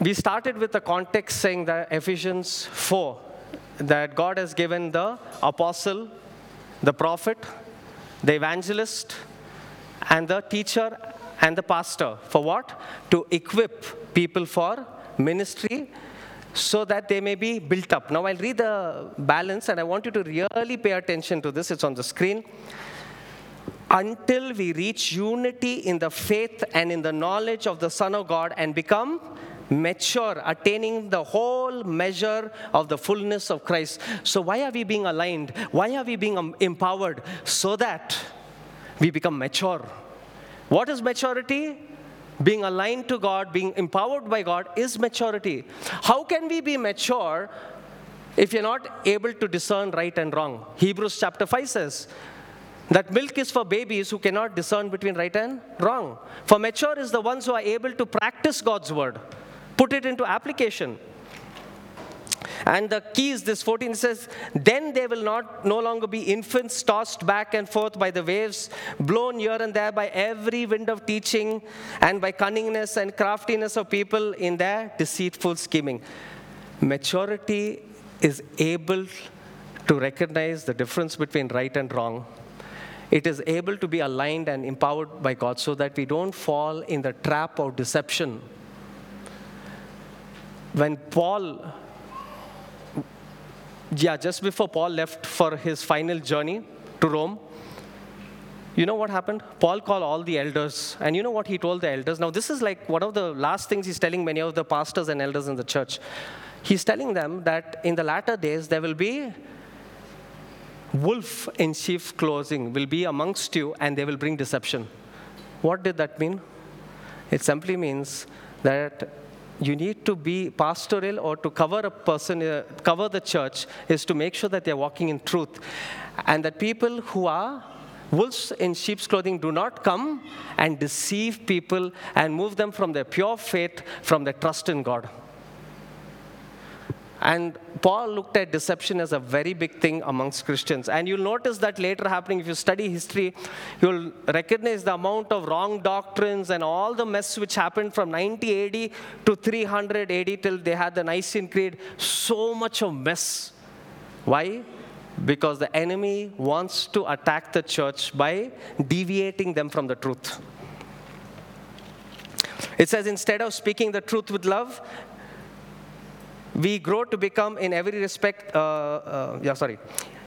We started with the context saying that Ephesians 4 that God has given the apostle, the prophet, the evangelist, and the teacher and the pastor. For what? To equip people for ministry so that they may be built up. Now, I'll read the balance and I want you to really pay attention to this. It's on the screen. Until we reach unity in the faith and in the knowledge of the Son of God and become mature, attaining the whole measure of the fullness of Christ. So, why are we being aligned? Why are we being um, empowered? So that we become mature. What is maturity? Being aligned to God, being empowered by God is maturity. How can we be mature if you're not able to discern right and wrong? Hebrews chapter 5 says, that milk is for babies who cannot discern between right and wrong. For mature is the ones who are able to practice God's word put it into application. And the key is this 14 says, Then they will not no longer be infants tossed back and forth by the waves, blown here and there by every wind of teaching, and by cunningness and craftiness of people in their deceitful scheming. Maturity is able to recognize the difference between right and wrong. It is able to be aligned and empowered by God so that we don't fall in the trap of deception when Paul, yeah, just before Paul left for his final journey to Rome, you know what happened? Paul called all the elders, and you know what he told the elders? Now, this is like one of the last things he's telling many of the pastors and elders in the church. He's telling them that in the latter days there will be wolf in sheep clothing will be amongst you, and they will bring deception. What did that mean? It simply means that you need to be pastoral or to cover a person, uh, cover the church, is to make sure that they're walking in truth. And that people who are wolves in sheep's clothing do not come and deceive people and move them from their pure faith, from their trust in God. And Paul looked at deception as a very big thing amongst Christians. And you'll notice that later happening. If you study history, you'll recognize the amount of wrong doctrines and all the mess which happened from 90 AD to 300 AD till they had the Nicene Creed. So much of mess. Why? Because the enemy wants to attack the church by deviating them from the truth. It says, instead of speaking the truth with love, we grow to become in every respect, uh, uh, yeah, sorry.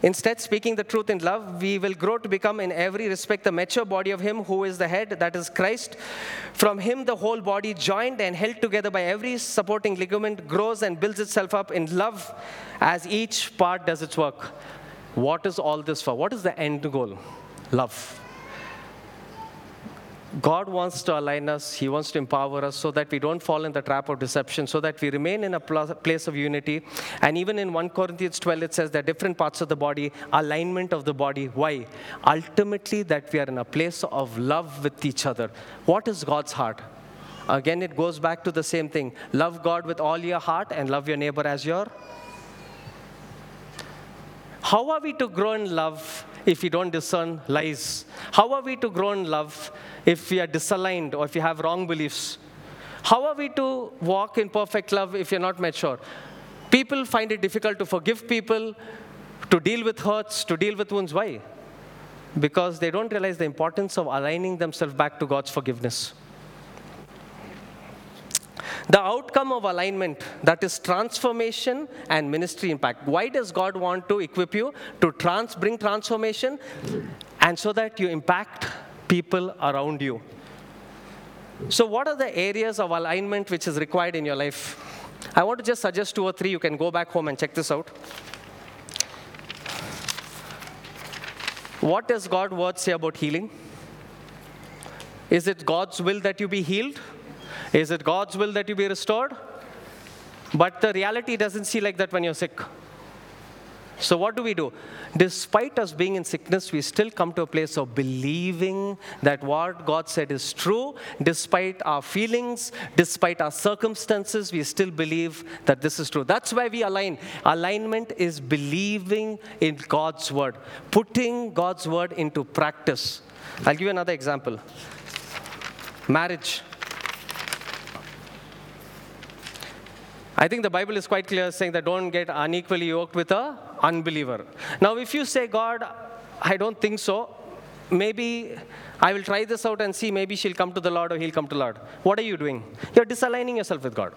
Instead, speaking the truth in love, we will grow to become in every respect the mature body of Him who is the head, that is Christ. From Him, the whole body, joined and held together by every supporting ligament, grows and builds itself up in love as each part does its work. What is all this for? What is the end goal? Love. God wants to align us, He wants to empower us so that we don't fall in the trap of deception, so that we remain in a place of unity. And even in 1 Corinthians 12, it says that different parts of the body, alignment of the body. Why? Ultimately, that we are in a place of love with each other. What is God's heart? Again, it goes back to the same thing love God with all your heart and love your neighbor as your. How are we to grow in love if we don't discern lies? How are we to grow in love if we are disaligned or if we have wrong beliefs? How are we to walk in perfect love if you're not mature? People find it difficult to forgive people, to deal with hurts, to deal with wounds. Why? Because they don't realize the importance of aligning themselves back to God's forgiveness. The outcome of alignment, that is transformation and ministry impact. Why does God want to equip you to trans- bring transformation and so that you impact people around you? So, what are the areas of alignment which is required in your life? I want to just suggest two or three. You can go back home and check this out. What does God's word say about healing? Is it God's will that you be healed? Is it God's will that you be restored? But the reality doesn't see like that when you're sick. So, what do we do? Despite us being in sickness, we still come to a place of believing that what God said is true. Despite our feelings, despite our circumstances, we still believe that this is true. That's why we align. Alignment is believing in God's word, putting God's word into practice. I'll give you another example marriage. I think the Bible is quite clear saying that don't get unequally yoked with a unbeliever. Now, if you say, God, I don't think so, maybe I will try this out and see, maybe she'll come to the Lord or he'll come to the Lord. What are you doing? You're disaligning yourself with God.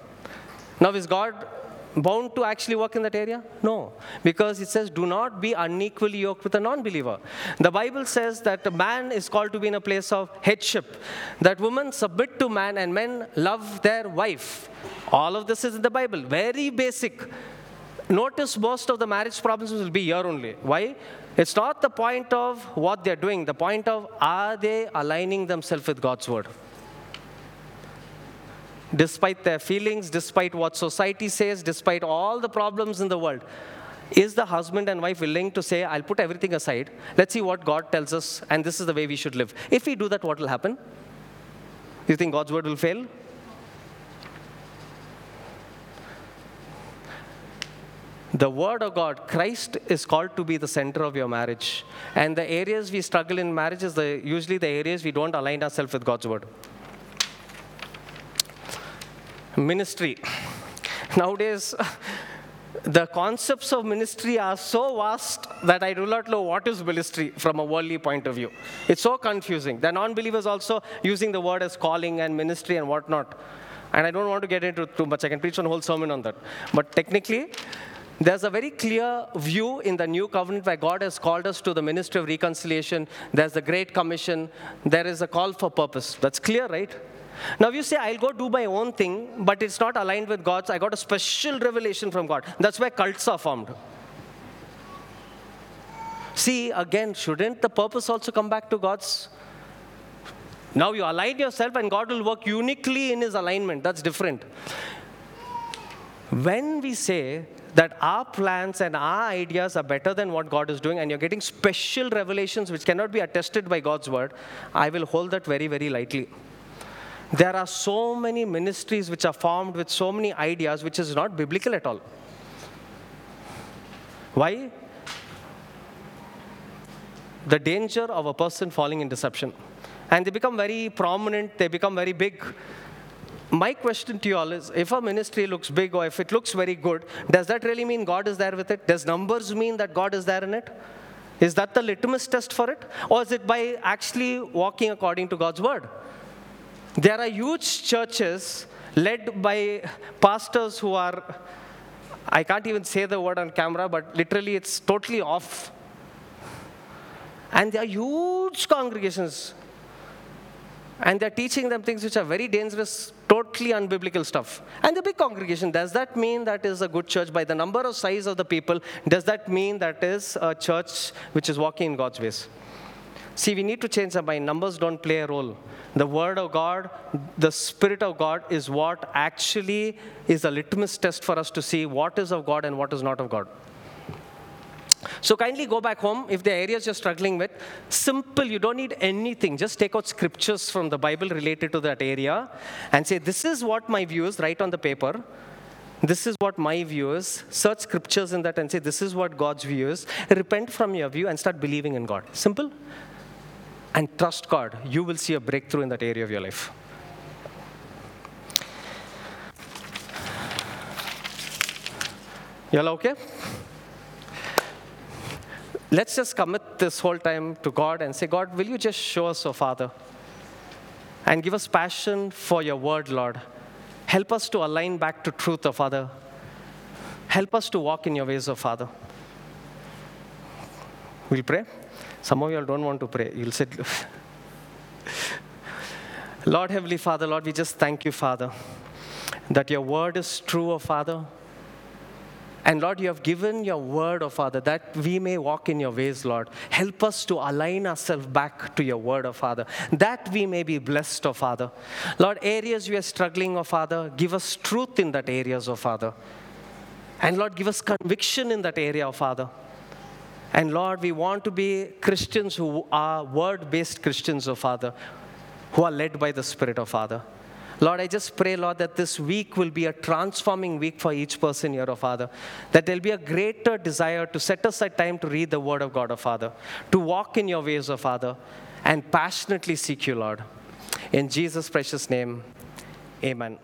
Now, is God bound to actually work in that area? No, because it says, do not be unequally yoked with a non believer. The Bible says that a man is called to be in a place of headship, that women submit to man and men love their wife. All of this is in the Bible, very basic. Notice most of the marriage problems will be here only. Why? It's not the point of what they're doing, the point of are they aligning themselves with God's word? Despite their feelings, despite what society says, despite all the problems in the world, is the husband and wife willing to say, I'll put everything aside, let's see what God tells us, and this is the way we should live? If we do that, what will happen? You think God's word will fail? The Word of God, Christ is called to be the center of your marriage. And the areas we struggle in marriage is the, usually the areas we don't align ourselves with God's Word ministry. Nowadays, the concepts of ministry are so vast that I do not know what is ministry from a worldly point of view. It's so confusing. The non believers also using the word as calling and ministry and whatnot. And I don't want to get into too much. I can preach a whole sermon on that. But technically, there's a very clear view in the new covenant where God has called us to the ministry of reconciliation. There's the Great Commission. There is a call for purpose. That's clear, right? Now you say, I'll go do my own thing, but it's not aligned with God's. I got a special revelation from God. That's where cults are formed. See, again, shouldn't the purpose also come back to God's? Now you align yourself, and God will work uniquely in His alignment. That's different. When we say that our plans and our ideas are better than what God is doing, and you're getting special revelations which cannot be attested by God's word, I will hold that very, very lightly. There are so many ministries which are formed with so many ideas which is not biblical at all. Why? The danger of a person falling in deception. And they become very prominent, they become very big. My question to you all is if a ministry looks big or if it looks very good, does that really mean God is there with it? Does numbers mean that God is there in it? Is that the litmus test for it? Or is it by actually walking according to God's word? There are huge churches led by pastors who are, I can't even say the word on camera, but literally it's totally off. And they are huge congregations. And they're teaching them things which are very dangerous, totally unbiblical stuff. And the big congregation, does that mean that is a good church by the number of size of the people? Does that mean that is a church which is walking in God's ways? See, we need to change our mind. Numbers don't play a role. The Word of God, the Spirit of God is what actually is a litmus test for us to see what is of God and what is not of God. So kindly go back home if the areas you're struggling with. Simple, you don't need anything. Just take out scriptures from the Bible related to that area and say, This is what my view is, write on the paper. This is what my view is. Search scriptures in that and say, This is what God's view is. Repent from your view and start believing in God. Simple. And trust God. You will see a breakthrough in that area of your life. Y'all okay? Let's just commit this whole time to God and say, God, will you just show us, oh Father, and give us passion for your word, Lord. Help us to align back to truth, O Father. Help us to walk in your ways, O Father. We'll pray. Some of you all don't want to pray. You'll sit. Lord Heavenly Father, Lord, we just thank you, Father, that your word is true, oh Father. And Lord, you have given your word, oh Father, that we may walk in your ways, Lord. Help us to align ourselves back to your word, oh Father, that we may be blessed, oh Father. Lord, areas we are struggling, oh Father, give us truth in that areas, oh Father. And Lord, give us conviction in that area, oh Father. And Lord, we want to be Christians who are word based Christians, oh Father, who are led by the Spirit, oh Father. Lord, I just pray, Lord, that this week will be a transforming week for each person here, oh Father. That there'll be a greater desire to set aside time to read the Word of God, oh Father, to walk in your ways, oh Father, and passionately seek you, Lord. In Jesus' precious name, amen.